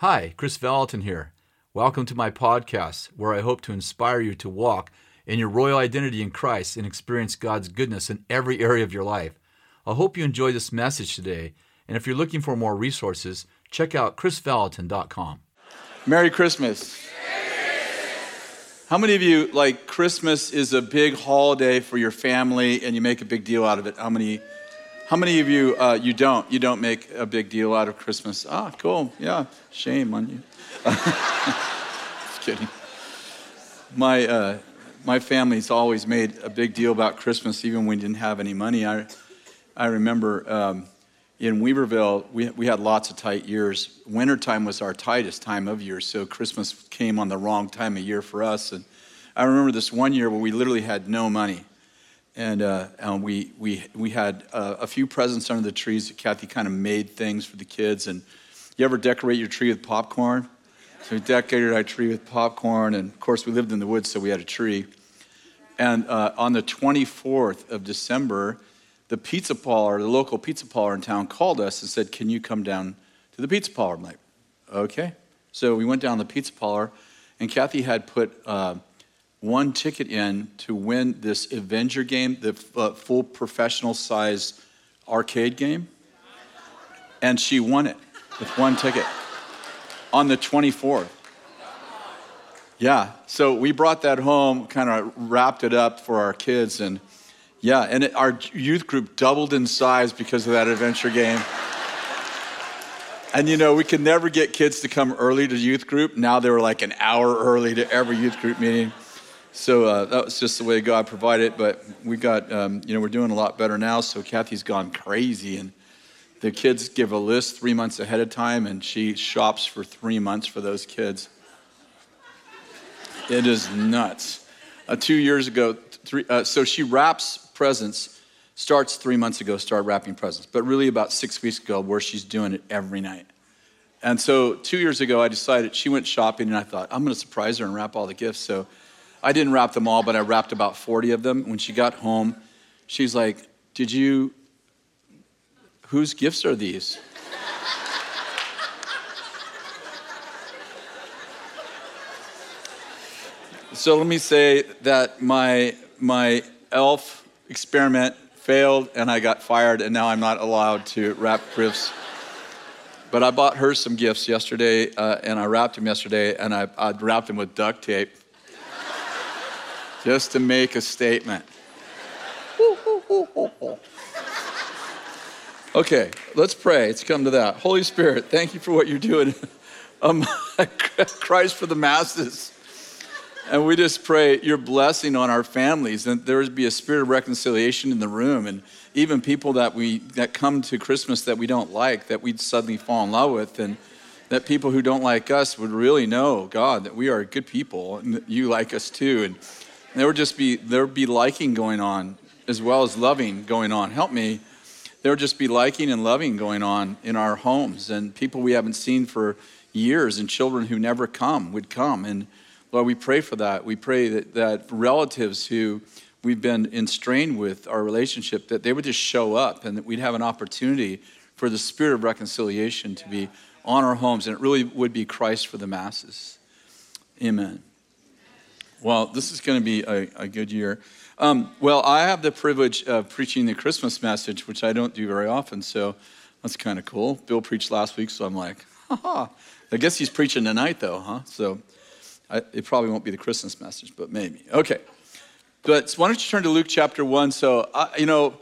Hi, Kris Vallotton here. Welcome to my podcast, where I hope to inspire you to walk in your royal identity in Christ and experience God's goodness in every area of your life. I hope you enjoy this message today, and if you're looking for more resources, check out krisvallotton.com. Merry Christmas. How many of you like Christmas is a big holiday for your family and you make a big deal out of it? How many? How many of you uh, you don't? You don't make a big deal out of Christmas? Ah, cool. Yeah, shame on you. Just kidding. My uh, my family's always made a big deal about Christmas, even when we didn't have any money. I I remember um, in Weaverville, we, we had lots of tight years. Wintertime was our tightest time of year, so Christmas came on the wrong time of year for us. And I remember this one year where we literally had no money. And, uh, and we, we, we had uh, a few presents under the trees. Kathy kind of made things for the kids. And you ever decorate your tree with popcorn? So we decorated our tree with popcorn. And of course, we lived in the woods, so we had a tree. And uh, on the 24th of December, the pizza parlor, the local pizza parlor in town, called us and said, Can you come down to the pizza parlor? I'm like, Okay. So we went down to the pizza parlor, and Kathy had put uh, one ticket in to win this Avenger game, the uh, full professional size arcade game. And she won it with one ticket on the 24th. Yeah, so we brought that home, kind of wrapped it up for our kids, and yeah, and it, our youth group doubled in size because of that adventure game. And you know, we could never get kids to come early to youth group. Now they were like an hour early to every youth group meeting. So uh, that was just the way God provided. But we got, um, you know, we're doing a lot better now. So Kathy's gone crazy, and the kids give a list three months ahead of time, and she shops for three months for those kids. It is nuts. Uh, two years ago, three, uh, so she wraps presents starts three months ago, started wrapping presents, but really about six weeks ago, where she's doing it every night. And so two years ago, I decided she went shopping, and I thought, I'm going to surprise her and wrap all the gifts. So I didn't wrap them all, but I wrapped about 40 of them. When she got home, she's like, Did you, whose gifts are these? so let me say that my, my elf experiment failed and I got fired, and now I'm not allowed to wrap gifts. But I bought her some gifts yesterday, uh, and I wrapped them yesterday, and I, I wrapped them with duct tape just to make a statement. okay, let's pray. It's come to that. Holy Spirit, thank you for what you're doing. Um, Christ for the masses. And we just pray your blessing on our families, and there would be a spirit of reconciliation in the room, and even people that we that come to Christmas that we don't like, that we'd suddenly fall in love with, and that people who don't like us would really know, God, that we are good people, and you like us too, and there would just be there would be liking going on as well as loving going on. Help me. There would just be liking and loving going on in our homes, and people we haven't seen for years, and children who never come would come, and Lord, we pray for that. We pray that, that relatives who we've been enstrained with our relationship, that they would just show up and that we'd have an opportunity for the spirit of reconciliation to be on our homes. And it really would be Christ for the masses. Amen. Well, this is going to be a, a good year. Um, well, I have the privilege of preaching the Christmas message, which I don't do very often, so that's kind of cool. Bill preached last week, so I'm like, ha ha I guess he's preaching tonight, though, huh? So I, it probably won't be the Christmas message, but maybe. Okay. But why don't you turn to Luke chapter 1? So, uh, you know,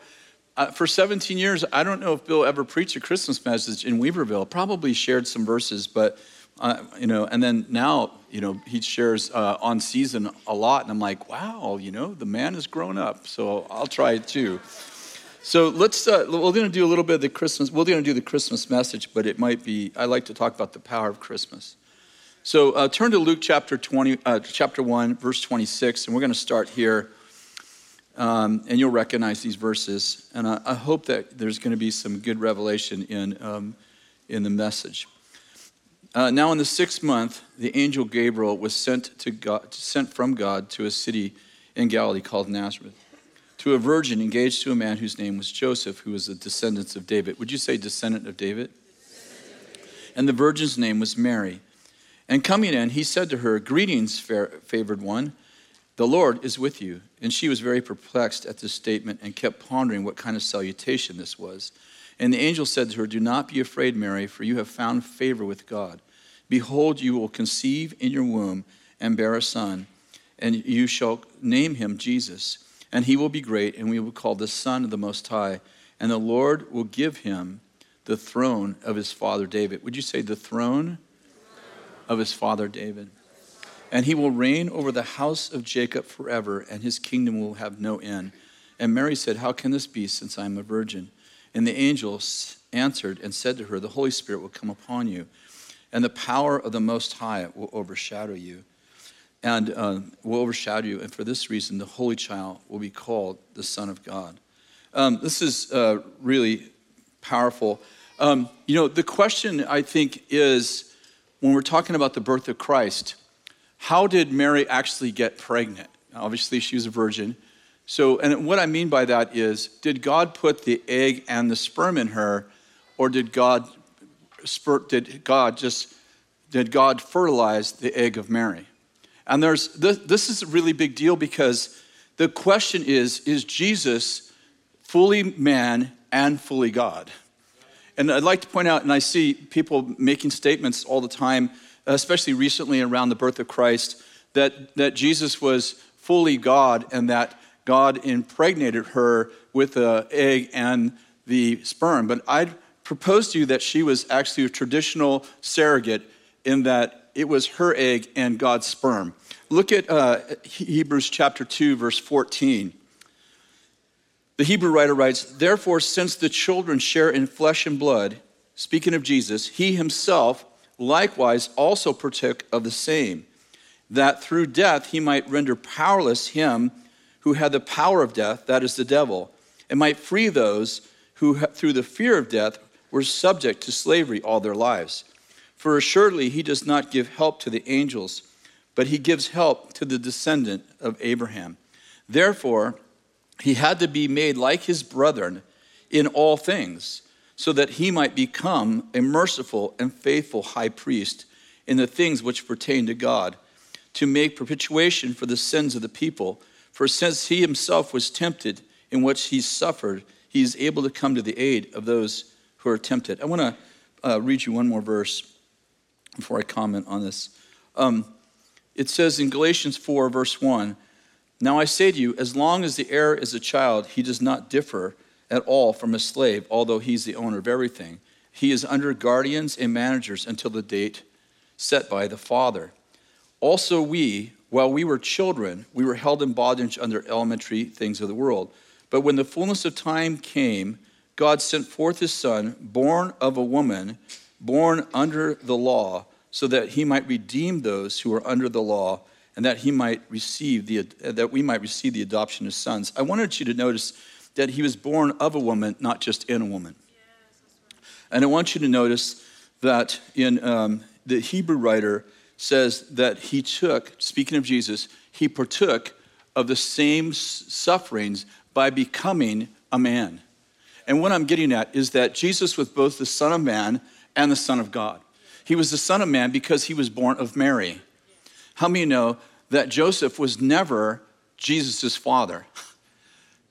uh, for 17 years, I don't know if Bill ever preached a Christmas message in Weaverville. Probably shared some verses, but, uh, you know, and then now, you know, he shares uh, on season a lot. And I'm like, wow, you know, the man has grown up. So I'll try it too. So let's, uh, we're going to do a little bit of the Christmas, we're going to do the Christmas message, but it might be, I like to talk about the power of Christmas. So uh, turn to Luke chapter 20, uh, chapter 1, verse 26, and we're going to start here. Um, and you'll recognize these verses. And I, I, hope that there's going to be some good revelation in, um, in the message. Uh, now, in the sixth month, the angel Gabriel was sent, to God, sent from God to a city in Galilee called Nazareth, to a virgin engaged to a man whose name was Joseph, who was a descendant of David. Would you say descendant of David? And the virgin's name was Mary. And coming in, he said to her, Greetings, favored one. The Lord is with you. And she was very perplexed at this statement and kept pondering what kind of salutation this was. And the angel said to her, Do not be afraid, Mary, for you have found favor with God. Behold, you will conceive in your womb and bear a son, and you shall name him Jesus. And he will be great, and we will call the Son of the Most High. And the Lord will give him the throne of his father David. Would you say the throne of his father David? And he will reign over the house of Jacob forever, and his kingdom will have no end. And Mary said, How can this be, since I am a virgin? And the angel answered and said to her, The Holy Spirit will come upon you, and the power of the Most High will overshadow you. And uh, will overshadow you. And for this reason, the Holy Child will be called the Son of God. Um, this is uh, really powerful. Um, you know, the question I think is when we're talking about the birth of Christ, how did Mary actually get pregnant? Obviously, she was a virgin. So, and what I mean by that is, did God put the egg and the sperm in her, or did God, did God just, did God fertilize the egg of Mary? And there's this, is a really big deal because the question is, is Jesus fully man and fully God? And I'd like to point out, and I see people making statements all the time, especially recently around the birth of Christ, that, that Jesus was fully God and that God impregnated her with the egg and the sperm. But I'd propose to you that she was actually a traditional surrogate in that it was her egg and God's sperm. Look at uh, Hebrews chapter 2, verse 14. The Hebrew writer writes, Therefore, since the children share in flesh and blood, speaking of Jesus, he himself likewise also partook of the same, that through death he might render powerless him who had the power of death, that is the devil, and might free those who, through the fear of death, were subject to slavery all their lives. For assuredly, he does not give help to the angels, but he gives help to the descendant of Abraham. Therefore, he had to be made like his brethren in all things, so that he might become a merciful and faithful high priest in the things which pertain to God, to make propitiation for the sins of the people. For since he himself was tempted in which he suffered, he is able to come to the aid of those who are tempted. I want to uh, read you one more verse before I comment on this. Um, it says in Galatians 4, verse 1 Now I say to you, as long as the heir is a child, he does not differ at all from a slave, although he's the owner of everything. He is under guardians and managers until the date set by the Father. Also, we, while we were children, we were held in bondage under elementary things of the world. But when the fullness of time came, God sent forth his Son, born of a woman, born under the law, so that he might redeem those who are under the law, and that he might receive the that we might receive the adoption as sons. I wanted you to notice that he was born of a woman, not just in a woman. And I want you to notice that in um, the Hebrew writer says that he took, speaking of Jesus, he partook of the same sufferings by becoming a man. And what I'm getting at is that Jesus was both the Son of Man and the Son of God. He was the Son of Man because he was born of Mary. How many know that Joseph was never Jesus' father?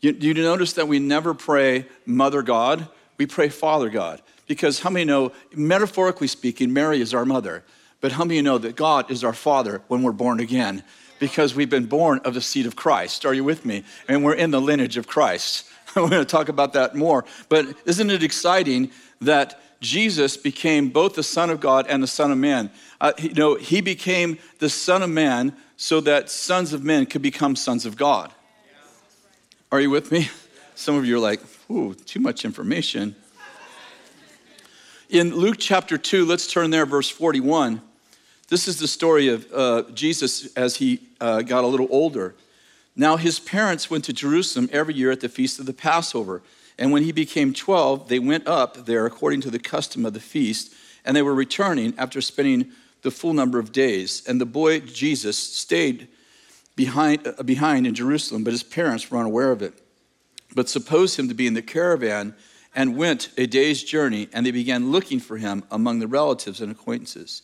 You, you notice that we never pray Mother God, we pray Father God. Because how many know, metaphorically speaking, Mary is our mother. But how many you know that God is our Father when we're born again? Because we've been born of the seed of Christ. Are you with me? And we're in the lineage of Christ. we're going to talk about that more. But isn't it exciting that Jesus became both the Son of God and the Son of Man? Uh, you know, he became the Son of Man so that sons of men could become sons of God. Are you with me? Some of you are like, ooh, too much information. In Luke chapter 2, let's turn there, verse 41. This is the story of uh, Jesus as he uh, got a little older. Now, his parents went to Jerusalem every year at the feast of the Passover. And when he became 12, they went up there according to the custom of the feast, and they were returning after spending the full number of days. And the boy Jesus stayed behind, uh, behind in Jerusalem, but his parents were unaware of it. But supposed him to be in the caravan and went a day's journey, and they began looking for him among the relatives and acquaintances.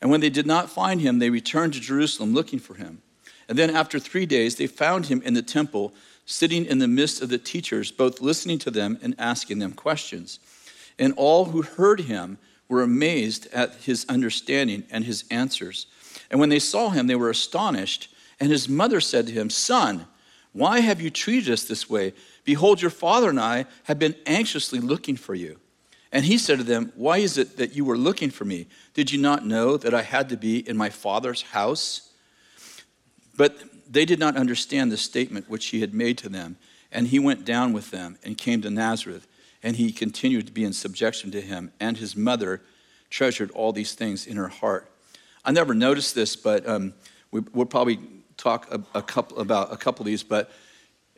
And when they did not find him, they returned to Jerusalem looking for him. And then after three days, they found him in the temple, sitting in the midst of the teachers, both listening to them and asking them questions. And all who heard him were amazed at his understanding and his answers. And when they saw him, they were astonished. And his mother said to him, Son, why have you treated us this way? Behold, your father and I have been anxiously looking for you. And he said to them, Why is it that you were looking for me? Did you not know that I had to be in my father's house? But they did not understand the statement which he had made to them. And he went down with them and came to Nazareth. And he continued to be in subjection to him. And his mother treasured all these things in her heart. I never noticed this, but um, we, will probably talk a, a, couple about a couple of these. But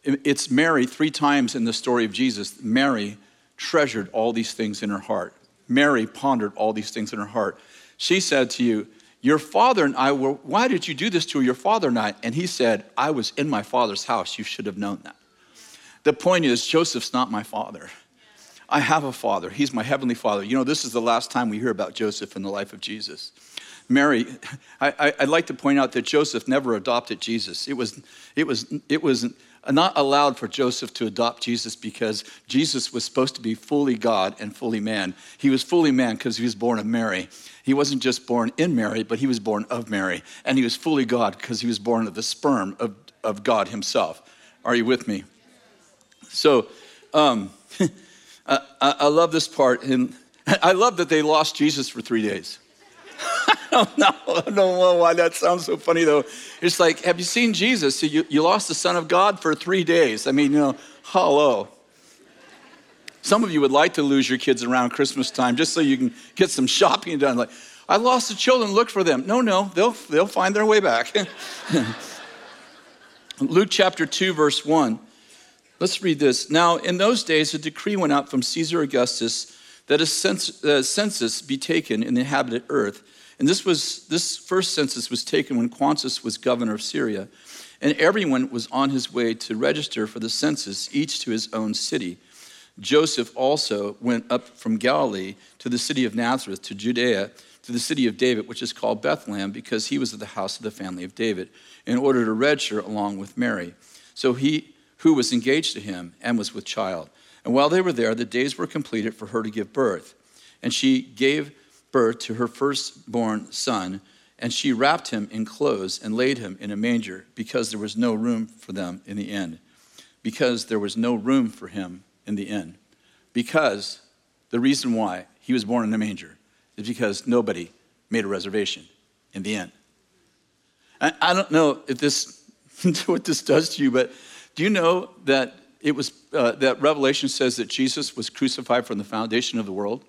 it's Mary three times in the story of Jesus. Mary treasured all these things in her heart. Mary pondered all these things in her heart. She said to you, Your father and I were, why did you do this to your father and I? And he said, I was in my father's house. You should have known that. The point is, Joseph's not my father. I have a father. He's my heavenly father. You know, this is the last time we hear about Joseph in the life of Jesus. Mary, I, would like to point out that Joseph never adopted Jesus. It was, it was, it was not allowed for Joseph to adopt Jesus because Jesus was supposed to be fully God and fully man. He was fully man because he was born of Mary. He wasn't just born in Mary, but he was born of Mary. And he was fully God because he was born of the sperm of, of God himself. Are you with me? So, um, I, I love this part. And I love that they lost Jesus for three days. Oh, don't know. I don't know why that sounds so funny though. It's like, have you seen Jesus? So You, you lost the Son of God for three days. I mean, you know, hello. Some of you would like to lose your kids around Christmas time just so you can get some shopping done. Like, I lost the children, look for them. No, no, they'll, they'll find their way back. Luke chapter 2, verse 1. Let's read this. Now, in those days, a decree went out from Caesar Augustus that a uh, census be taken in the inhabited earth and this was this first census was taken when Quintus was governor of Syria, and everyone was on his way to register for the census, each to his own city. Joseph also went up from Galilee to the city of Nazareth to Judea to the city of David, which is called Bethlehem, because he was of the house of the family of David, in order to register along with Mary. So he who was engaged to him and was with child. And while they were there, the days were completed for her to give birth. And she gave birth to her firstborn son, and she wrapped him in clothes and laid him in a manger because there was no room for them in the inn. Because there was no room for him in the inn. Because the reason why he was born in a manger is because nobody made a reservation in the inn. I, I don't know if this what this does to you, but do you know that it was uh, that Revelation says that Jesus was crucified from the foundation of the world?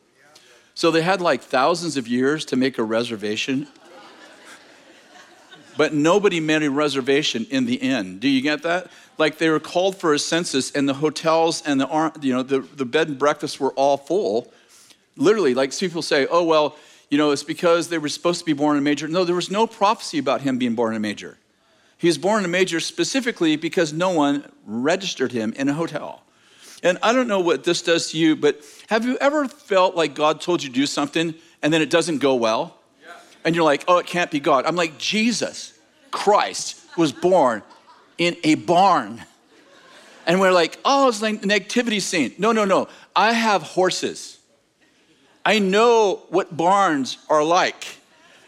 So they had like thousands of years to make a reservation. But nobody made a reservation in the inn. Do you get that? Like they were called for a census, and the hotels and the you know the, the bed and breakfast were all full. Literally, like people say, oh well, you know, it's because they were supposed to be born in a major. No, there was no prophecy about him being born in a major. He was born in a major specifically because no one registered him in a hotel. And I don't know what this does to you, but have you ever felt like God told you to do something and then it doesn't go well? Yeah. And you're like, oh, it can't be God. I'm like, Jesus Christ was born in a barn. And we're like, oh, it's like an nativity scene. No, no, no. I have horses. I know what barns are like.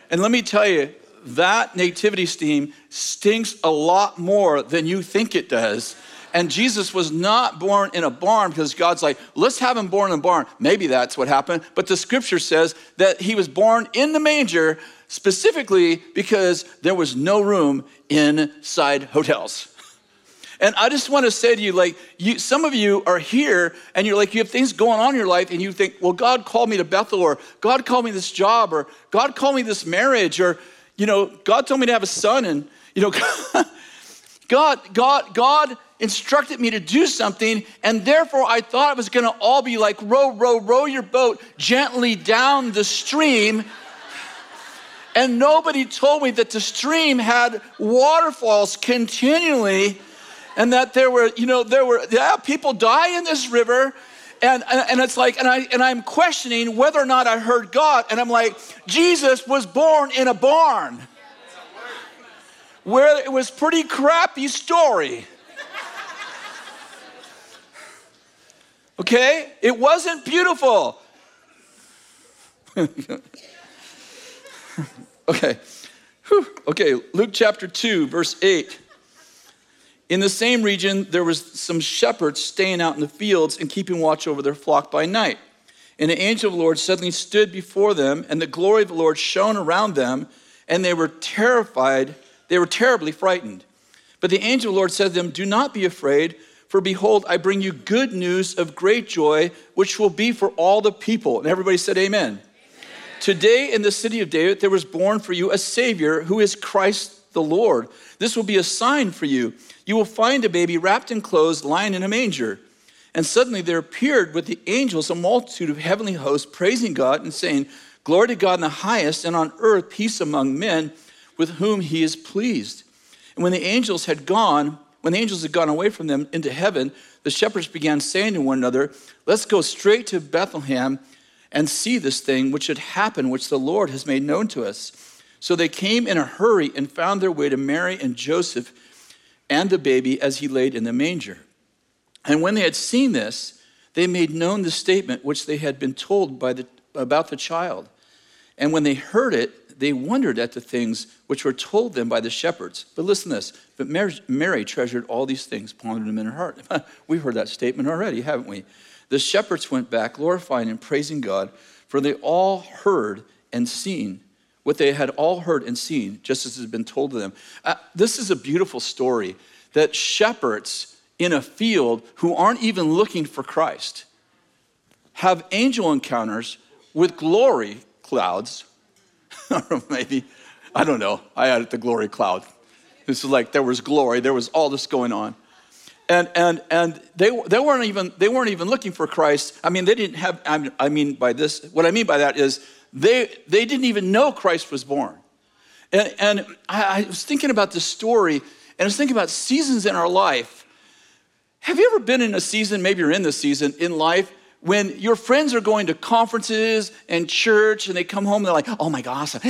And let me tell you, that nativity scene stinks a lot more than you think it does and Jesus was not born in a barn because God's like, let's have him born in a barn. Maybe that's what happened. But the scripture says that he was born in the manger specifically because there was no room inside hotels. And I just want to say to you, like, you, some of you are here and you're like, you have things going on in your life and you think, well, God called me to Bethel or God called me this job or God called me this marriage or, you know, God told me to have a son and, you know, God, God, God instructed me to do something, and therefore I thought it was gonna all be like row, row, row your boat gently down the stream. And nobody told me that the stream had waterfalls continually, and that there were, you know, there were, yeah, people die in this river, and, and it's like, and, I, and I'm questioning whether or not I heard God. And I'm like, Jesus was born in a barn where it was pretty crappy story. Okay? It wasn't beautiful. okay. Whew. Okay, Luke chapter 2, verse 8. In the same region, there was some shepherds staying out in the fields and keeping watch over their flock by night. And an angel of the Lord suddenly stood before them, and the glory of the Lord shone around them, and they were terrified. They were terribly frightened. But the angel of the Lord said to them, Do not be afraid, for behold, I bring you good news of great joy, which will be for all the people. And everybody said, Amen. Amen. Today in the city of David, there was born for you a Savior who is Christ the Lord. This will be a sign for you you will find a baby wrapped in clothes lying in a manger. And suddenly there appeared with the angels a multitude of heavenly hosts praising God and saying, Glory to God in the highest, and on earth peace among men with whom he is pleased. And when the angels had gone, when the angels had gone away from them into heaven, the shepherds began saying to one another, Let's go straight to Bethlehem and see this thing which had happened, which the Lord has made known to us. So they came in a hurry and found their way to Mary and Joseph and the baby as he laid in the manger. And when they had seen this, they made known the statement which they had been told by the, about the child. And when they heard it, they wondered at the things which were told them by the shepherds. But listen to this. But Mary, Mary treasured all these things, pondered them in her heart. We've heard that statement already, haven't we? The shepherds went back, glorifying and praising God, for they all heard and seen what they had all heard and seen, just as it had been told to them. Uh, this is a beautiful story that shepherds in a field who aren't even looking for Christ have angel encounters with glory clouds. maybe, I don't know, I added the glory cloud. This is like there was glory, there was all this going on. And, and, and they, they, weren't even, they weren't even looking for Christ. I mean, they didn't have, I mean, by this, what I mean by that is they, they didn't even know Christ was born. And, and I, I was thinking about this story, and I was thinking about seasons in our life. Have you ever been in a season, maybe you're in this season in life, when your friends are going to conferences and church and they come home and they're like, oh my gosh, the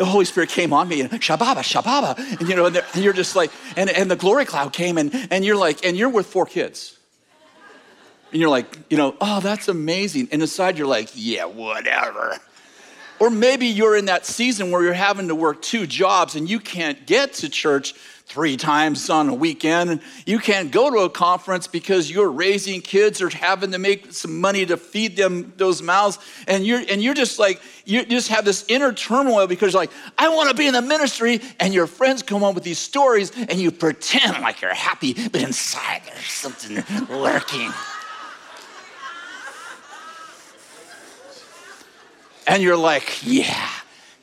Holy Spirit came on me and shababa, shababa. And you know, and, and, you're just like, and, and the glory cloud came and, and you're like, and you're with four kids. And you're like, you know, oh, that's amazing. And inside you're like, yeah, whatever. Or maybe you're in that season where you're having to work two jobs and you can't get to church three times on a weekend. And you can't go to a conference because you're raising kids or having to make some money to feed them those mouths. And you're and you're just like, you just have this inner turmoil because you're like, I want to be in the ministry, and your friends come on with these stories and you pretend like you're happy, but inside there's something lurking. And you're like, yeah,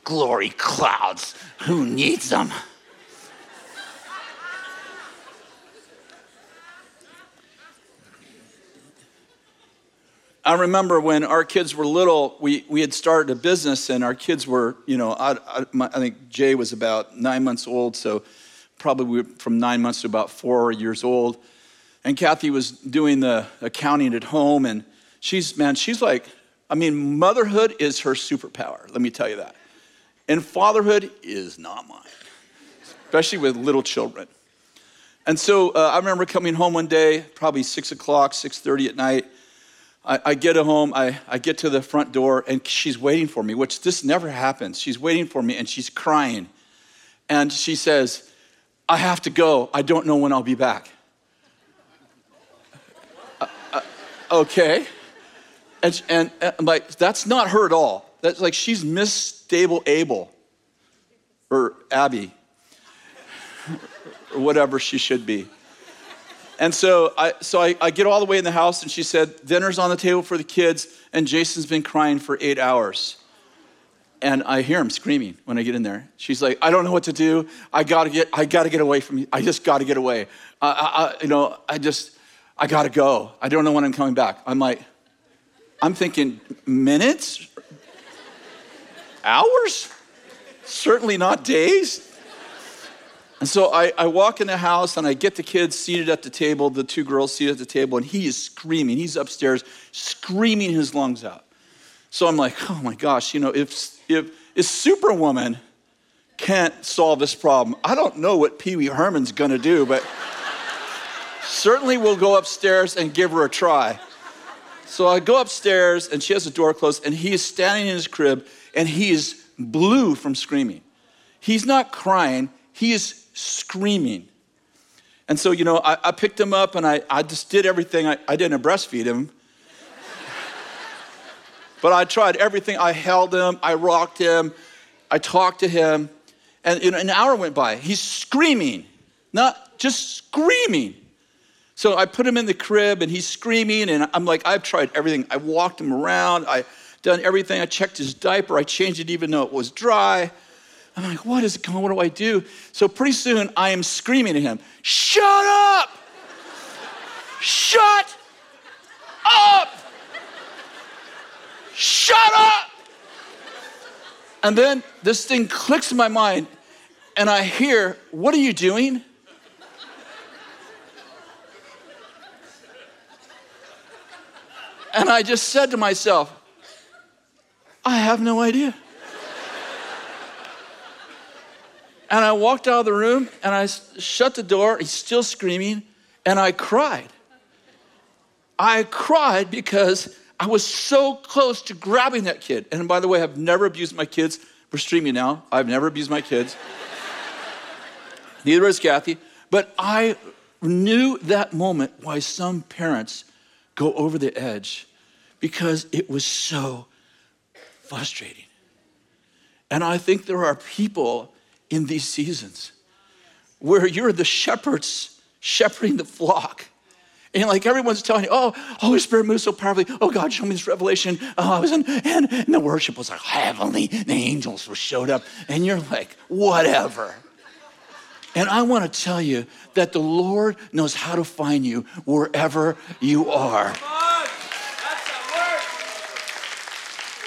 glory clouds. Who needs them? I remember when our kids were little, we, we had started a business, and our kids were, you know, I, I, my, I think Jay was about nine months old, so probably from nine months to about four years old. And Kathy was doing the accounting at home, and she's, man, she's like I mean, motherhood is her superpower, let me tell you that. And fatherhood is not mine, especially with little children. And so uh, I remember coming home one day, probably six o'clock, 6.30 at night. I, I get home, I, I get to the front door, and she's waiting for me, which this never happens. She's waiting for me, and she's crying. And she says, I have to go. I don't know when I'll be back. Uh, uh, okay. And, and, and like, that's not her at all. That's like she's Miss Stable Abel or Abby or whatever she should be. And so I, so I, I, get all the way in the house, and she said, Dinner's on the table for the kids, and Jason's been crying for eight hours. And I hear him screaming when I get in there. She's like, I don't know what to do. I gotta get, I gotta get away from you. I just gotta get away. I, I, you know, I just, I gotta go. I don't know when I'm coming back. I'm like, I'm thinking minutes, hours, certainly not days. And so I, I walk in the house and I get the kids seated at the table, the two girls seated at the table, and he is screaming. He's upstairs screaming his lungs out. So I'm like, oh my gosh, you know, if, if, if Superwoman can't solve this problem, I don't know what Pee Wee Herman's gonna do, but certainly we'll go upstairs and give her a try. So I go upstairs and she has the door closed, and he is standing in his crib and he is blue from screaming. He's not crying, he is screaming. And so, you know, I, I picked him up and I, I just did everything. I, I didn't breastfeed him. but I tried everything. I held him, I rocked him, I talked to him. And you know, an hour went by. He's screaming, not just screaming. So I put him in the crib and he's screaming, and I'm like, I've tried everything. I walked him around, I done everything. I checked his diaper, I changed it even though it was dry. I'm like, what is going on? What do I do? So pretty soon I am screaming at him, shut up! Shut up! Shut up! And then this thing clicks in my mind, and I hear, What are you doing? And I just said to myself, I have no idea. And I walked out of the room and I shut the door. He's still screaming, and I cried. I cried because I was so close to grabbing that kid. And by the way, I've never abused my kids. We're streaming now. I've never abused my kids. Neither has Kathy. But I knew that moment why some parents go over the edge because it was so frustrating. And I think there are people in these seasons where you're the shepherds shepherding the flock. And like everyone's telling you, oh, Holy Spirit moves so powerfully. Oh God, show me this revelation. Oh, I was in, and, and the worship was like heavenly. The angels were showed up, and you're like, whatever. And I want to tell you that the Lord knows how to find you wherever you are.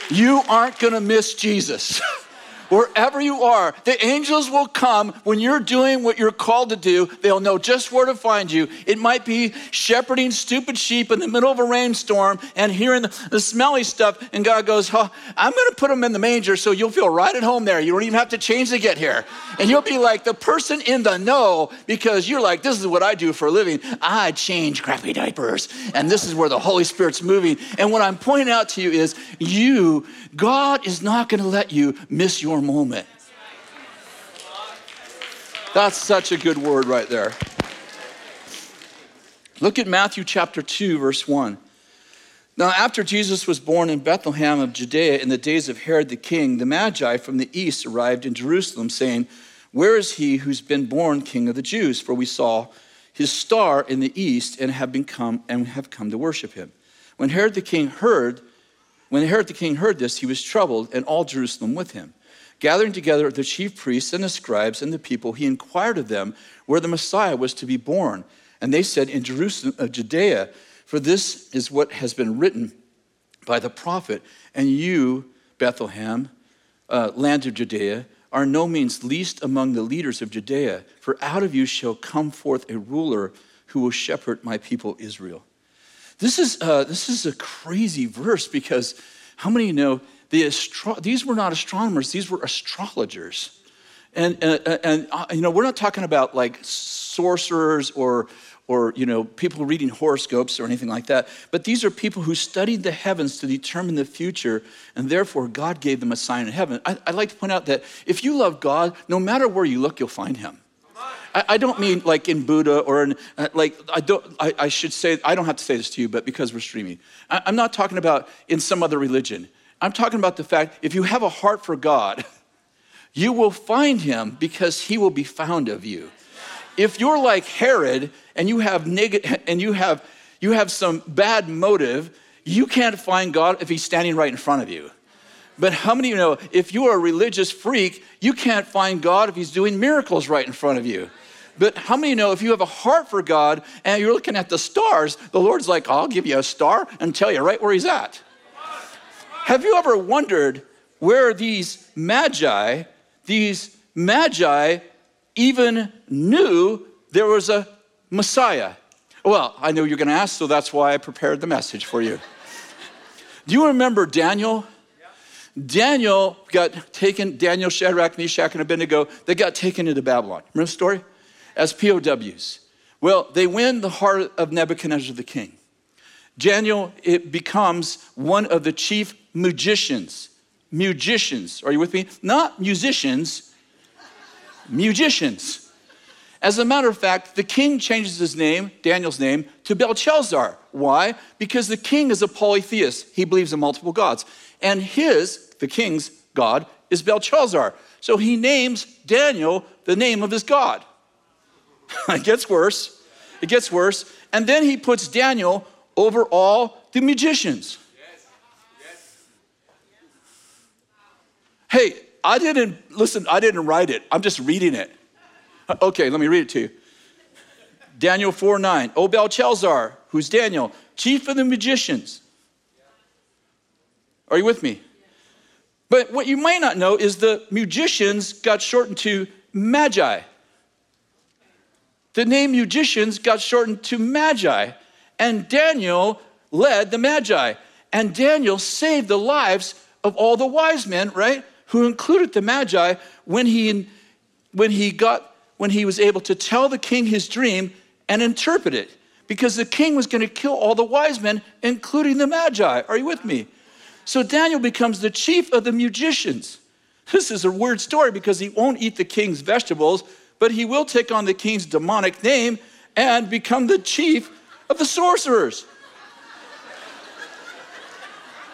You aren't going to miss Jesus. wherever you are. The angels will come when you're doing what you're called to do. They'll know just where to find you. It might be shepherding stupid sheep in the middle of a rainstorm and hearing the, the smelly stuff. And God goes, oh, I'm going to put them in the manger so you'll feel right at home there. You don't even have to change to get here. And you'll be like the person in the know because you're like, this is what I do for a living. I change crappy diapers. And this is where the Holy Spirit's moving. And what I'm pointing out to you is you, God is not going to let you miss your moment. That's such a good word right there. Look at Matthew chapter 2, verse 1. Now, after Jesus was born in Bethlehem of Judea in the days of Herod the king, the Magi from the east arrived in Jerusalem, saying, Where is he who's been born king of the Jews? For we saw his star in the east and have been come and have come to worship him. When Herod the king heard, when Herod the king heard this, he was troubled, and all Jerusalem with him. Gathering together the chief priests and the scribes and the people, he inquired of them where the Messiah was to be born. And they said, In Jerusalem of uh, Judea, for this is what has been written by the prophet. And you, Bethlehem, uh, land of Judea, are no means least among the leaders of Judea, for out of you shall come forth a ruler who will shepherd my people Israel. This is, uh, this is a crazy verse because how many know the astro- these were not astronomers, these were astrologers. And, and, and uh, you know, we're not talking about like sorcerers or, or you know, people reading horoscopes or anything like that. But these are people who studied the heavens to determine the future, and therefore God gave them a sign in heaven. I, would like to point out that if you love God, no matter where you look, you'll find Him. I, I don't mean like in Buddha or in, uh, like, I, don't, I, I, should say, I don't have to say this to you, but because we're streaming. I, I'm not talking about in some other religion. I'm talking about the fact if you have a heart for God, you will find him because he will be found of you. If you're like Herod and you have and you have you have some bad motive, you can't find God if he's standing right in front of you. But how many of you know if you are a religious freak, you can't find God if he's doing miracles right in front of you? But how many know if you have a heart for God and you're looking at the stars, the Lord's like, I'll give you a star and tell you right where he's at. Have you ever wondered where these magi, these magi even knew there was a Messiah. Well, I know you're going to ask, so that's why I prepared the message for you. Do you remember Daniel? Daniel got taken, Daniel, Shadrach, Meshach, and Abednego, they got taken into Babylon. Remember the story? As POWs. Well, they win the heart of Nebuchadnezzar the king. Daniel it becomes one of the chief magicians. Musicians, are you with me? Not musicians, musicians. As a matter of fact, the king changes his name, Daniel's name, to Belshazzar. Why? Because the king is a polytheist. He believes in multiple gods. And his, the king's God, is Belshazzar. So he names Daniel the name of his God. it gets worse. It gets worse. And then he puts Daniel over all the magicians. Hey, I didn't, listen, I didn't write it. I'm just reading it. Okay, let me read it to you. Daniel 4 9. O Belshazzar, who's Daniel, chief of the magicians. Are you with me? But what you may not know is the magicians got shortened to magi. The name magicians got shortened to magi. And Daniel led the magi. And Daniel saved the lives of all the wise men, right? Who included the magi when he, when he got when he was able to tell the king his dream and interpret it because the king was going to kill all the wise men, including the Magi. Are you with me? So Daniel becomes the chief of the magicians. This is a weird story because he won't eat the king's vegetables, but he will take on the king's demonic name and become the chief of the sorcerers.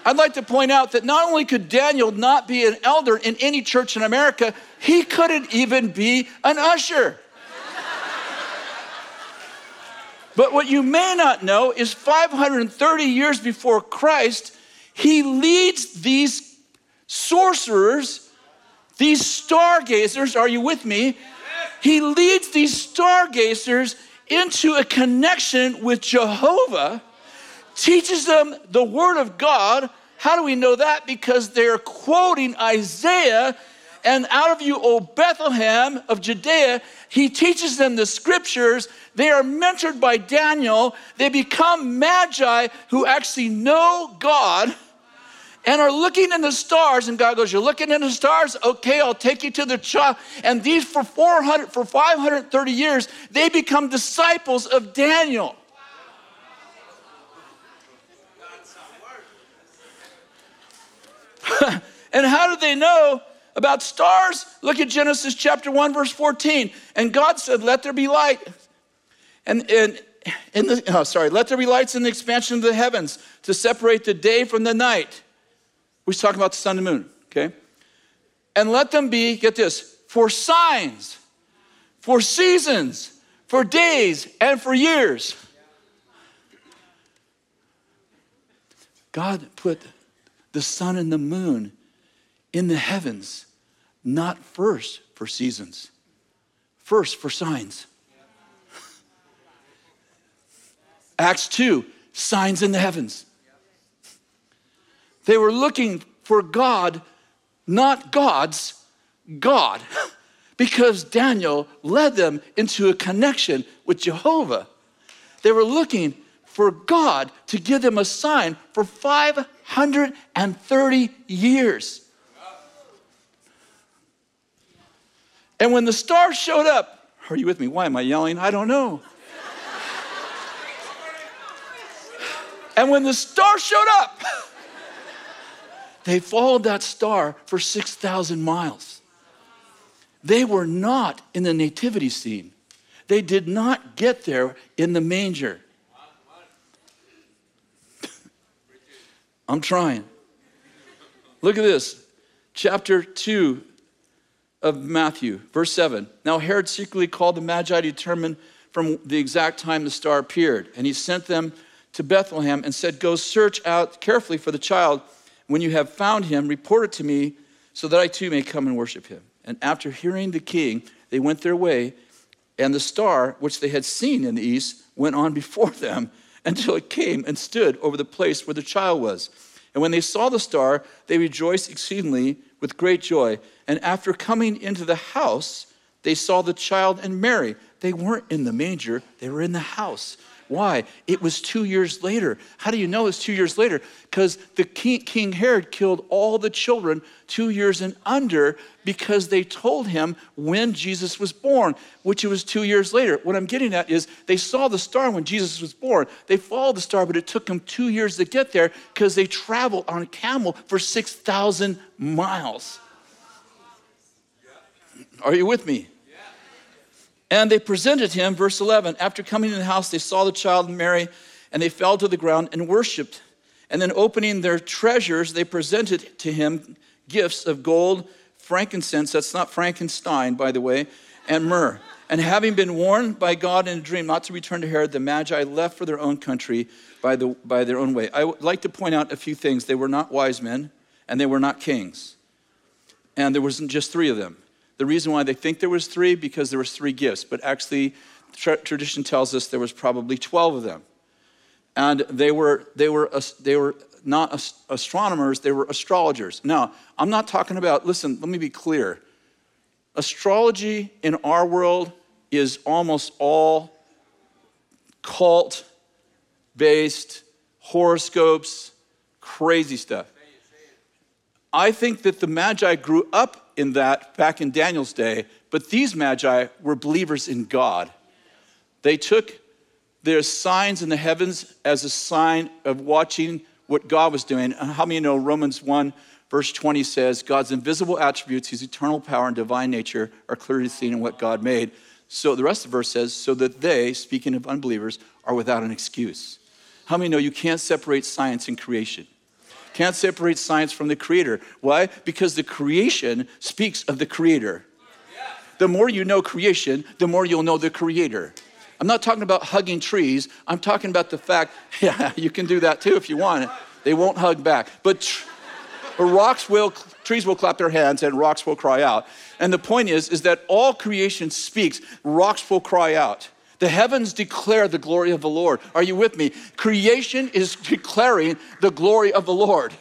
I'd like to point out that not only could Daniel not be an elder in any church in America, he couldn't even be an usher. but what you may not know is 530 years before Christ, he leads these sorcerers, these stargazers, are you with me? He leads these stargazers into a connection with Jehovah teaches them the Word of God. How do we know that? Because they're quoting Isaiah, and out of you, O Bethlehem of Judea, he teaches them the scriptures. They are mentored by Daniel. They become magi who actually know God and are looking in the stars and god goes you're looking in the stars okay i'll take you to the child and these for 400 for 530 years they become disciples of daniel and how do they know about stars? Look at Genesis chapter 1, verse 14. And God said, Let there be light. And, and in the, oh, sorry, let there be lights in the expansion of the heavens to separate the day from the night. We're talking about the sun and moon, okay? And let them be, get this, for signs, for seasons, for days, and for years. God put the sun and the moon in the heavens, not first for seasons, first for signs. Acts 2, signs in the heavens. They were looking for God, not God's God, because Daniel led them into a connection with Jehovah. They were looking for God to give them a sign for 530 years. And when the star showed up, are you with me? Why am I yelling? I don't know. and when the star showed up, they followed that star for 6,000 miles. They were not in the nativity scene. They did not get there in the manger. I'm trying. Look at this. Chapter 2 of Matthew, verse 7. Now Herod secretly called the Magi to determine from the exact time the star appeared. And he sent them to Bethlehem and said, Go search out carefully for the child. When you have found him, report it to me so that I too may come and worship him. And after hearing the king, they went their way, and the star, which they had seen in the east, went on before them until it came and stood over the place where the child was. And when they saw the star, they rejoiced exceedingly with great joy. And after coming into the house, they saw the child and Mary. They weren't in the manger, they were in the house. Why? It was two years later. How do you know it's two years later? Because the king, king, Herod killed all the children two years and under because they told him when Jesus was born, which it was two years later. What I'm getting at is they saw the star when Jesus was born. They followed the star, but it took them two years to get there because they traveled on a camel for 6,000 miles. Are you with me? And they presented him, verse 11. After coming in the house, they saw the child and Mary, and they fell to the ground and worshiped. And then, opening their treasures, they presented to him gifts of gold, frankincense, that's not Frankenstein, by the way, and myrrh. And having been warned by God in a dream not to return to Herod, the Magi left for their own country by, the, by their own way. I would like to point out a few things. They were not wise men, and they were not kings. And there wasn't just three of them. The reason why they think there was three because there was three gifts, but actually tra- tradition tells us there was probably 12 of them. And they were they were they were not astronomers, they were astrologers. Now, I'm not talking about listen, let me be clear. Astrology in our world is almost all cult based horoscopes, crazy stuff. I think that the Magi grew up in that back in Daniel's day, but these magi were believers in God. They took their signs in the heavens as a sign of watching what God was doing. How many know Romans 1, verse 20 says, God's invisible attributes, his eternal power and divine nature, are clearly seen in what God made. So the rest of the verse says, so that they, speaking of unbelievers, are without an excuse. How many know you can't separate science and creation? Can't separate science from the creator. Why? Because the creation speaks of the creator. The more you know creation, the more you'll know the creator. I'm not talking about hugging trees. I'm talking about the fact, yeah, you can do that too if you want. They won't hug back. But, but rocks will, trees will clap their hands and rocks will cry out. And the point is, is that all creation speaks, rocks will cry out. The heavens declare the glory of the Lord. Are you with me? Creation is declaring the glory of the Lord.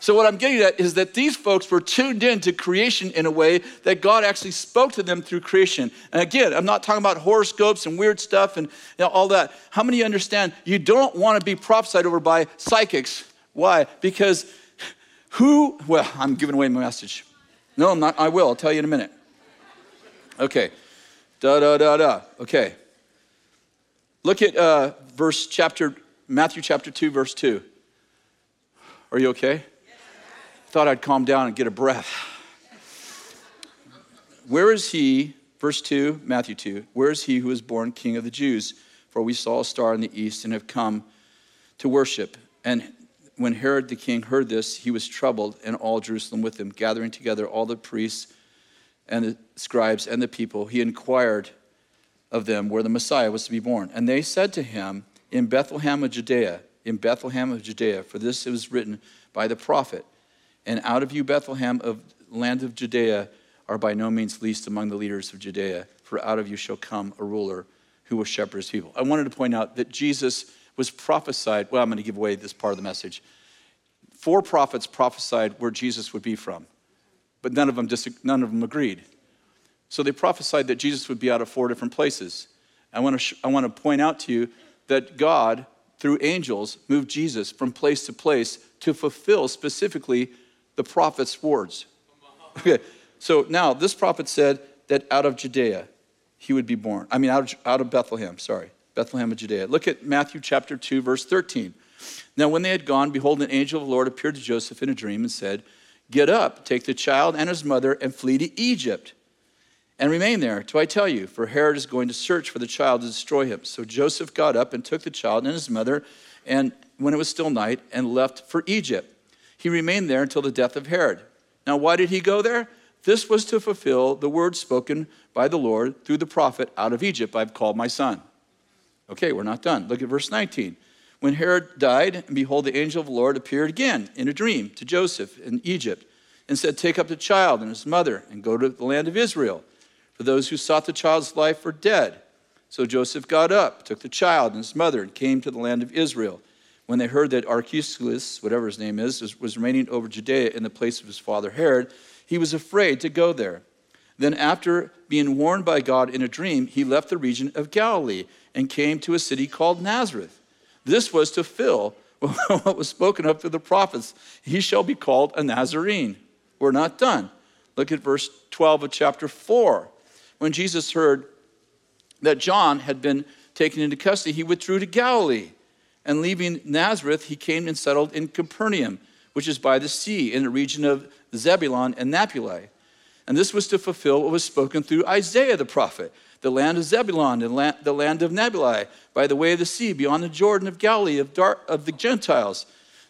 So, what I'm getting at is that these folks were tuned in to creation in a way that God actually spoke to them through creation. And again, I'm not talking about horoscopes and weird stuff and you know, all that. How many understand you don't want to be prophesied over by psychics? Why? Because who, well, I'm giving away my message. No, I'm not. I will. I'll tell you in a minute. Okay. Da, da, da, da. Okay. Look at uh, verse chapter, Matthew chapter 2, verse 2. Are you okay? Thought I'd calm down and get a breath. Where is he, verse 2, Matthew 2, where is he who was born king of the Jews? For we saw a star in the east and have come to worship. And when Herod the king heard this, he was troubled, and all Jerusalem with him, gathering together all the priests and the scribes and the people. He inquired of them where the Messiah was to be born. And they said to him, In Bethlehem of Judea, in Bethlehem of Judea, for this it was written by the prophet, and out of you, Bethlehem of land of Judea, are by no means least among the leaders of Judea, for out of you shall come a ruler who will shepherd his people. I wanted to point out that Jesus was prophesied. Well, I'm going to give away this part of the message. Four prophets prophesied where Jesus would be from, but none of them, just none of them agreed. So they prophesied that Jesus would be out of four different places. I want to, sh- I want to point out to you that God, through angels, moved Jesus from place to place to fulfill specifically the prophet's words. Okay, so now this prophet said that out of Judea he would be born. I mean, out of, out of Bethlehem, sorry, Bethlehem of Judea. Look at Matthew chapter 2, verse 13. Now, when they had gone, behold, an angel of the Lord appeared to Joseph in a dream and said, Get up, take the child and his mother, and flee to Egypt and remain there till I tell you, for Herod is going to search for the child to destroy him. So Joseph got up and took the child and his mother, and when it was still night, and left for Egypt. He remained there until the death of Herod. Now, why did he go there? This was to fulfill the word spoken by the Lord through the prophet out of Egypt I've called my son. Okay, we're not done. Look at verse 19. When Herod died, and behold, the angel of the Lord appeared again in a dream to Joseph in Egypt and said, Take up the child and his mother and go to the land of Israel for those who sought the child's life were dead. So Joseph got up, took the child and his mother, and came to the land of Israel. When they heard that Archelaus, whatever his name is, was reigning over Judea in the place of his father Herod, he was afraid to go there. Then, after being warned by God in a dream, he left the region of Galilee and came to a city called Nazareth. This was to fill what was spoken of through the prophets. He shall be called a Nazarene. We're not done. Look at verse 12 of chapter 4. When Jesus heard that John had been taken into custody, he withdrew to Galilee. And leaving Nazareth, he came and settled in Capernaum, which is by the sea, in the region of Zebulun and Naphtali. And this was to fulfill what was spoken through Isaiah the prophet the land of Zebulun and the land of Naphtali, by the way of the sea, beyond the Jordan of Galilee of, of the Gentiles.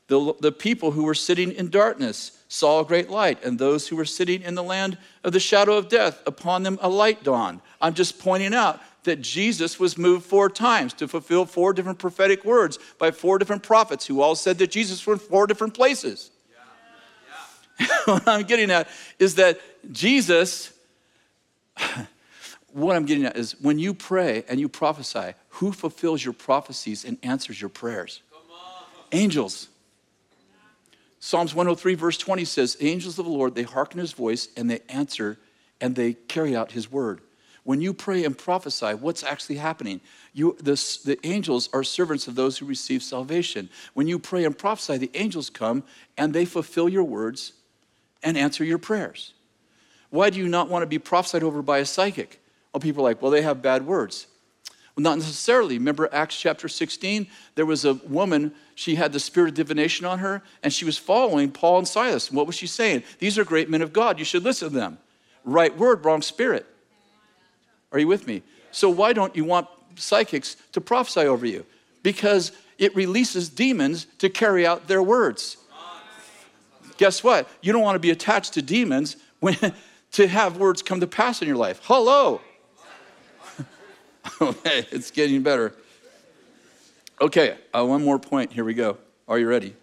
The, the people who were sitting in darkness saw a great light, and those who were sitting in the land of the shadow of death, upon them a light dawned. I'm just pointing out that Jesus was moved four times to fulfill four different prophetic words by four different prophets who all said that Jesus was in four different places. Yeah. Yeah. what I'm getting at is that Jesus, what I'm getting at is when you pray and you prophesy, who fulfills your prophecies and answers your prayers? Angels. Psalms 103, verse 20 says, Angels of the Lord, they hearken his voice and they answer and they carry out his word. When you pray and prophesy, what's actually happening? You, the, the angels are servants of those who receive salvation. When you pray and prophesy, the angels come and they fulfill your words and answer your prayers. Why do you not want to be prophesied over by a psychic? Well, people are like, well, they have bad words. Well, not necessarily. Remember Acts chapter 16? There was a woman, she had the spirit of divination on her, and she was following Paul and Silas. What was she saying? These are great men of God. You should listen to them. Right word, wrong spirit. Are you with me? So, why don't you want psychics to prophesy over you? Because it releases demons to carry out their words. Guess what? You don't want to be attached to demons when, to have words come to pass in your life. Hello. okay, it's getting better. Okay, uh, one more point. Here we go. Are you ready?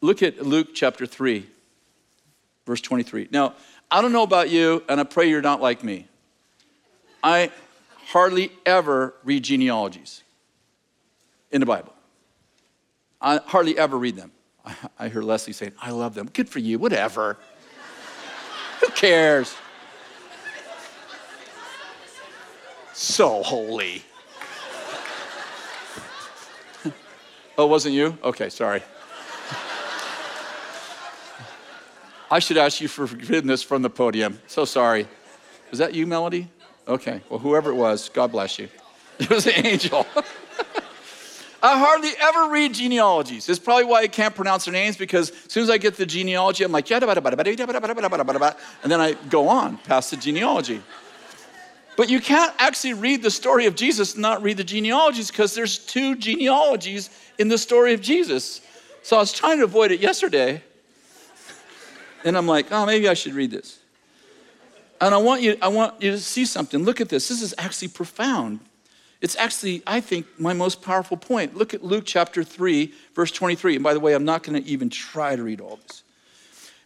Look at Luke chapter 3, verse 23. Now, I don't know about you, and I pray you're not like me. I hardly ever read genealogies in the Bible. I hardly ever read them. I hear Leslie saying, I love them. Good for you, whatever. Who cares? So holy. oh, wasn't you? Okay, sorry. I should ask you for forgiveness from the podium. So sorry. Was that you, Melody? Okay. Well, whoever it was, God bless you. It was an angel. I hardly ever read genealogies. It's probably why I can't pronounce their names because as soon as I get the genealogy, I'm like, and then I go on past the genealogy. But you can't actually read the story of Jesus and not read the genealogies because there's two genealogies in the story of Jesus. So I was trying to avoid it yesterday. And I'm like, oh, maybe I should read this. And I want you, I want you to see something. Look at this. This is actually profound. It's actually, I think, my most powerful point. Look at Luke chapter 3, verse 23. And by the way, I'm not going to even try to read all this.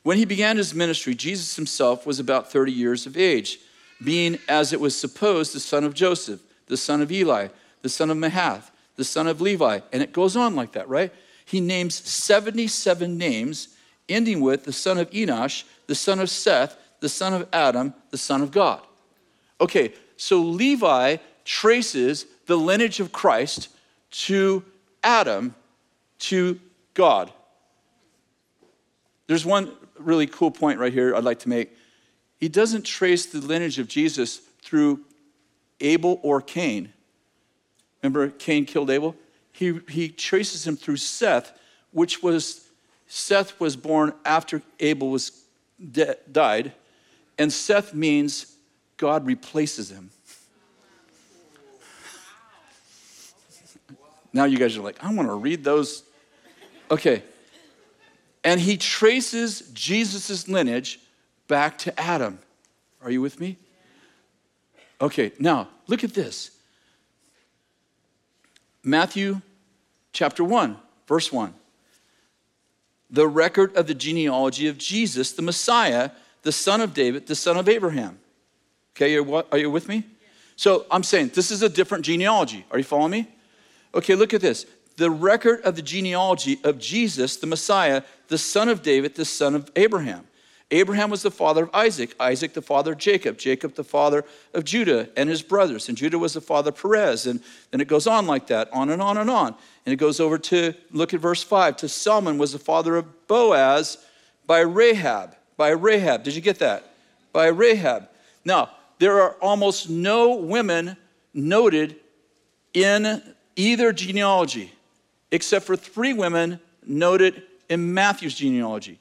When he began his ministry, Jesus himself was about 30 years of age, being, as it was supposed, the son of Joseph, the son of Eli, the son of Matthat, the son of Levi. And it goes on like that, right? He names 77 names, ending with the son of Enosh, the son of Seth, the son of Adam, the son of God. Okay, so Levi traces the lineage of Christ to Adam to God. There's one really cool point right here I'd like to make. He doesn't trace the lineage of Jesus through Abel or Cain. Remember, Cain killed Abel? He, he traces him through Seth, which was, Seth was born after Abel was de- died. And Seth means God replaces him. Now you guys are like, I want to read those. Okay. And he traces Jesus' lineage back to Adam. Are you with me? Okay, now look at this. Matthew chapter 1, verse 1. The record of the genealogy of Jesus, the Messiah, the son of David, the son of Abraham. Okay, are you with me? So I'm saying this is a different genealogy. Are you following me? Okay, look at this. the record of the genealogy of Jesus, the Messiah, the son of David, the son of Abraham. Abraham was the father of Isaac, Isaac the father of Jacob, Jacob the father of Judah and his brothers, and Judah was the father of Perez. And then it goes on like that, on and on and on. And it goes over to, look at verse 5, to Salmon was the father of Boaz by Rahab. By Rahab. Did you get that? By Rahab. Now, there are almost no women noted in either genealogy, except for three women noted in Matthew's genealogy.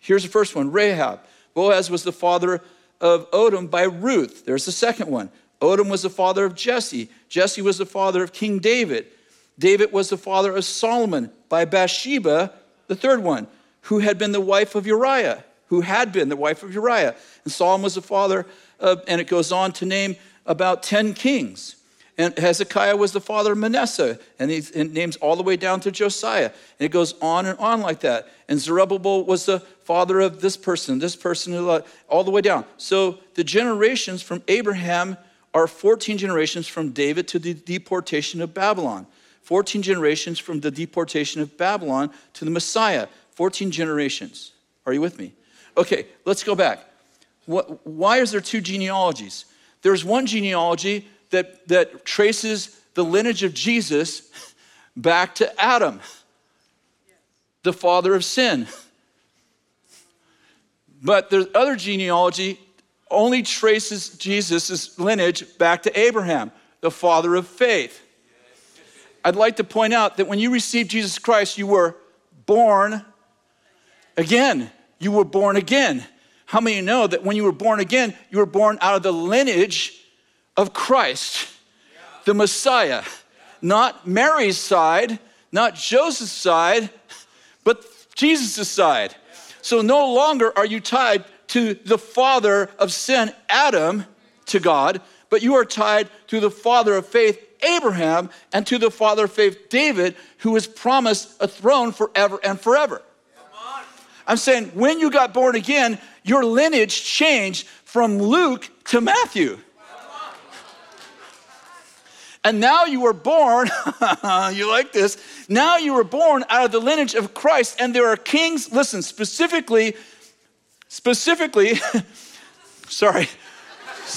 Here's the first one Rahab. Boaz was the father of Odom by Ruth. There's the second one. Odom was the father of Jesse. Jesse was the father of King David. David was the father of Solomon by Bathsheba, the third one, who had been the wife of Uriah, who had been the wife of Uriah. And Solomon was the father of, and it goes on to name about 10 kings. And Hezekiah was the father of Manasseh, and he names all the way down to Josiah. And it goes on and on like that. And Zerubbabel was the father of this person, this person, uh, all the way down. So the generations from Abraham are 14 generations from David to the deportation of Babylon. 14 generations from the deportation of Babylon to the Messiah. 14 generations. Are you with me? Okay, let's go back. What, why is there two genealogies? There's one genealogy that, that traces the lineage of Jesus back to Adam, the father of sin. But the other genealogy only traces Jesus' lineage back to Abraham, the father of faith. I'd like to point out that when you received Jesus Christ, you were born again. You were born again. How many know that when you were born again, you were born out of the lineage of Christ, the Messiah? Not Mary's side, not Joseph's side, but Jesus' side. So no longer are you tied to the father of sin, Adam, to God, but you are tied to the father of faith, Abraham, and to the father of faith, David, who was promised a throne forever and forever. I'm saying when you got born again, your lineage changed from Luke to Matthew. And now you were born, you like this, now you were born out of the lineage of Christ, and there are kings, listen, specifically, specifically, sorry,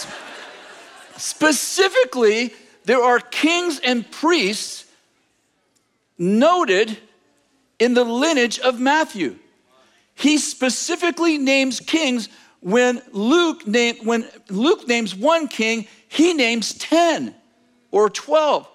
specifically, there are kings and priests noted in the lineage of Matthew. He specifically names kings when Luke, name, when Luke names one king, he names 10 or 12.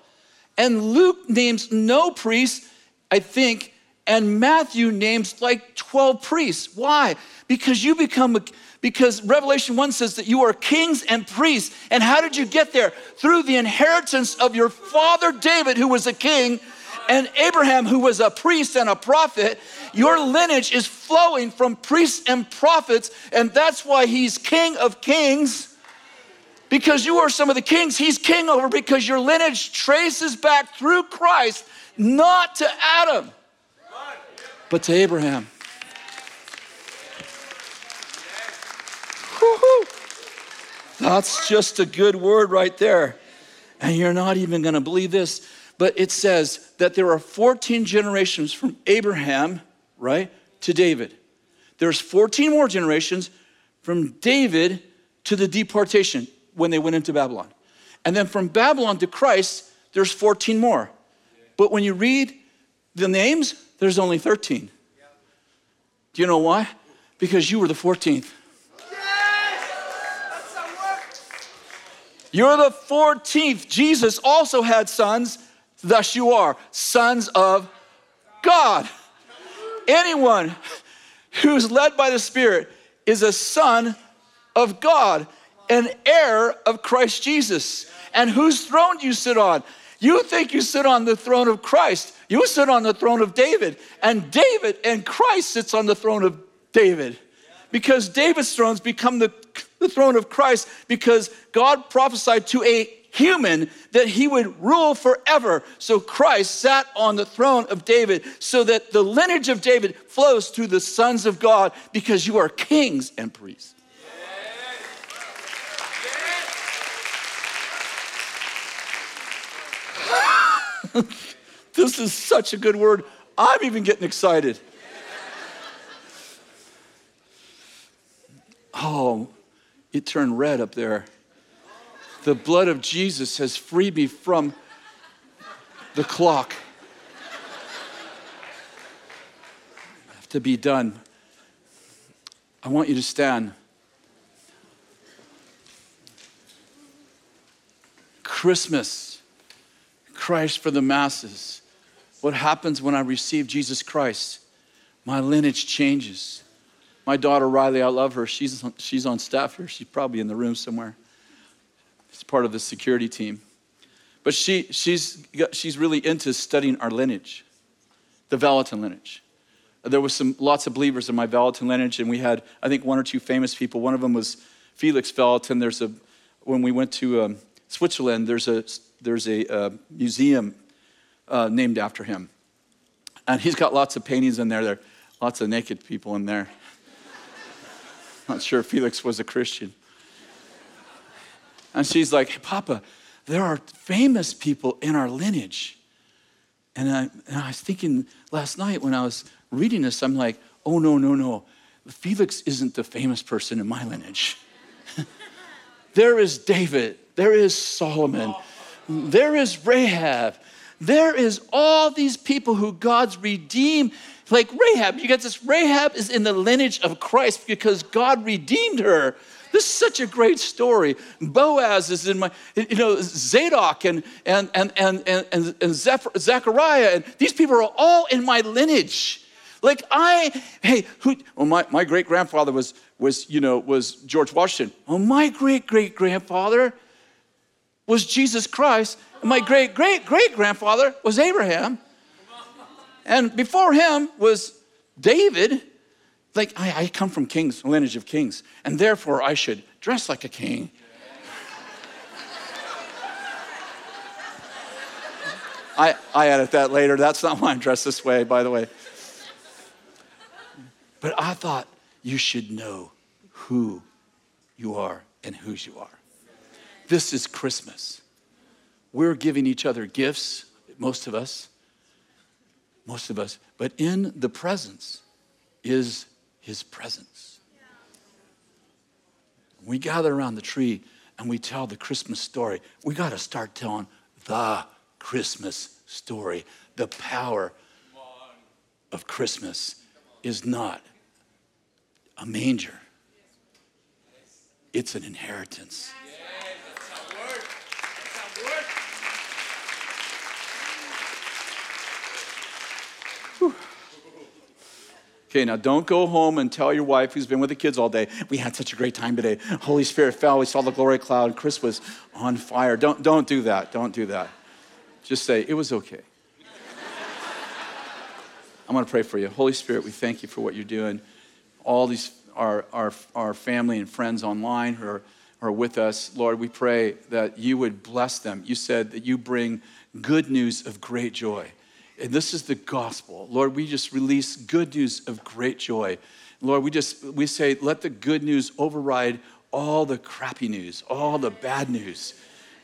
And Luke names no priests, I think, and Matthew names like 12 priests. Why? Because you become, a, because Revelation 1 says that you are kings and priests. And how did you get there? Through the inheritance of your father David, who was a king, and Abraham, who was a priest and a prophet. Your lineage is flowing from priests and prophets, and that's why he's king of kings because you are some of the kings he's king over because your lineage traces back through Christ, not to Adam, but to Abraham. Woo-hoo. That's just a good word right there. And you're not even going to believe this, but it says that there are 14 generations from Abraham, right, to David. There's 14 more generations from David to the deportation when they went into Babylon. And then from Babylon to Christ, there's 14 more. But when you read the names, there's only 13. Do you know why? Because you were the 14th. You're the 14th. Jesus also had sons, thus you are sons of God. Anyone who's led by the Spirit is a son of God an heir of Christ Jesus. And whose throne do you sit on? You think you sit on the throne of Christ. You sit on the throne of David. And David and Christ sits on the throne of David. Because David's throne's become the, the throne of Christ because God prophesied to a human that he would rule forever. So Christ sat on the throne of David so that the lineage of David flows through the sons of God because you are kings and priests. This is such a good word. I'm even getting excited. Oh, it turned red up there. The blood of Jesus has freed me from the clock. I have to be done. I want you to stand. Christmas, Christ for the masses. What happens when I receive Jesus Christ? My lineage changes. My daughter Riley, I love her. She's, she's on staff here. She's probably in the room somewhere. She's part of the security team. But she, she's, she's really into studying our lineage, the Vallotton lineage. There was some lots of believers in my Vallotton lineage, and we had, I think, one or two famous people. One of them was Felix Vallotton. There's a, when we went to um, Switzerland, there's a, there's a uh, museum uh, named after him. And he's got lots of paintings in there. There are lots of naked people in there. Not sure Felix was a Christian. And she's like, hey, Papa, there are famous people in our lineage. And I, and I was thinking last night when I was reading this, I'm like, oh, no, no, no. Felix isn't the famous person in my lineage. there is David, there is Solomon, there is Rahab, there is all these people who God's redeemed. Like Rahab, you get this Rahab is in the lineage of Christ because God redeemed her. This is such a great story. Boaz is in my, you know, Zadok and and and and and, and Zechariah, and these people are all in my lineage. Like I, hey, who? Well, my, my great grandfather was was you know was George Washington. Well, my great great grandfather was Jesus Christ. And my great great great grandfather was Abraham. And before him was David. Like I, I come from kings, lineage of kings, and therefore I should dress like a king. I, I edit that later. That's not why I'm dressed this way, by the way. But I thought you should know who you are and whose you are. This is Christmas. We're giving each other gifts, most of us, most of us, but in the presence is his presence. We gather around the tree and we tell the Christmas story. We got to start telling the Christmas story. The power of Christmas is not a manger. It's an inheritance. Okay, now don't go home and tell your wife who's been with the kids all day, we had such a great time today. Holy Spirit fell, we saw the glory cloud, Kris was on fire. Don't, don't do that. Don't do that. Just say, it was okay. I'm going to pray for you. Holy Spirit, we thank you for what you're doing all these our, our, our family and friends online who are, are with us. Lord, we pray that you would bless them. You said that you bring good news of great joy. And this is the gospel. Lord, we just release good news of great joy. Lord, we just we say, let the good news override all the crappy news, all the bad news.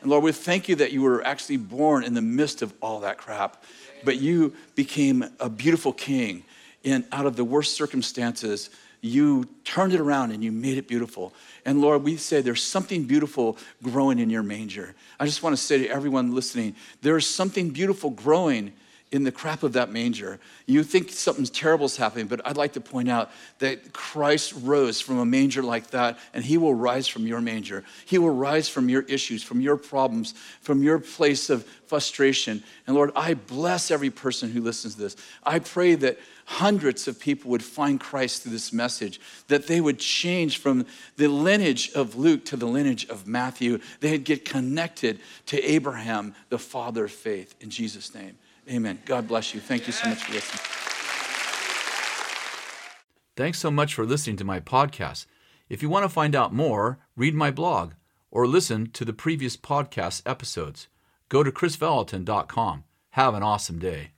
And Lord, we thank you that you were actually born in the midst of all that crap, but you became a beautiful king in out of the worst circumstances you turned it around and you made it beautiful. And Lord, we say there's something beautiful growing in your manger. I just want to say to everyone listening, there's something beautiful growing in the crap of that manger. You think something terrible is happening, but I'd like to point out that Christ rose from a manger like that, and he will rise from your manger. He will rise from your issues, from your problems, from your place of frustration. And Lord, I bless every person who listens to this. I pray that hundreds of people would find Christ through this message, that they would change from the lineage of Luke to the lineage of Matthew. They'd get connected to Abraham, the father of faith, in Jesus' name. Amen. God bless you. Thank you so much for listening. Thanks so much for listening to my podcast. If you want to find out more, read my blog or listen to the previous podcast episodes. Go to krisvallotton.com. Have an awesome day.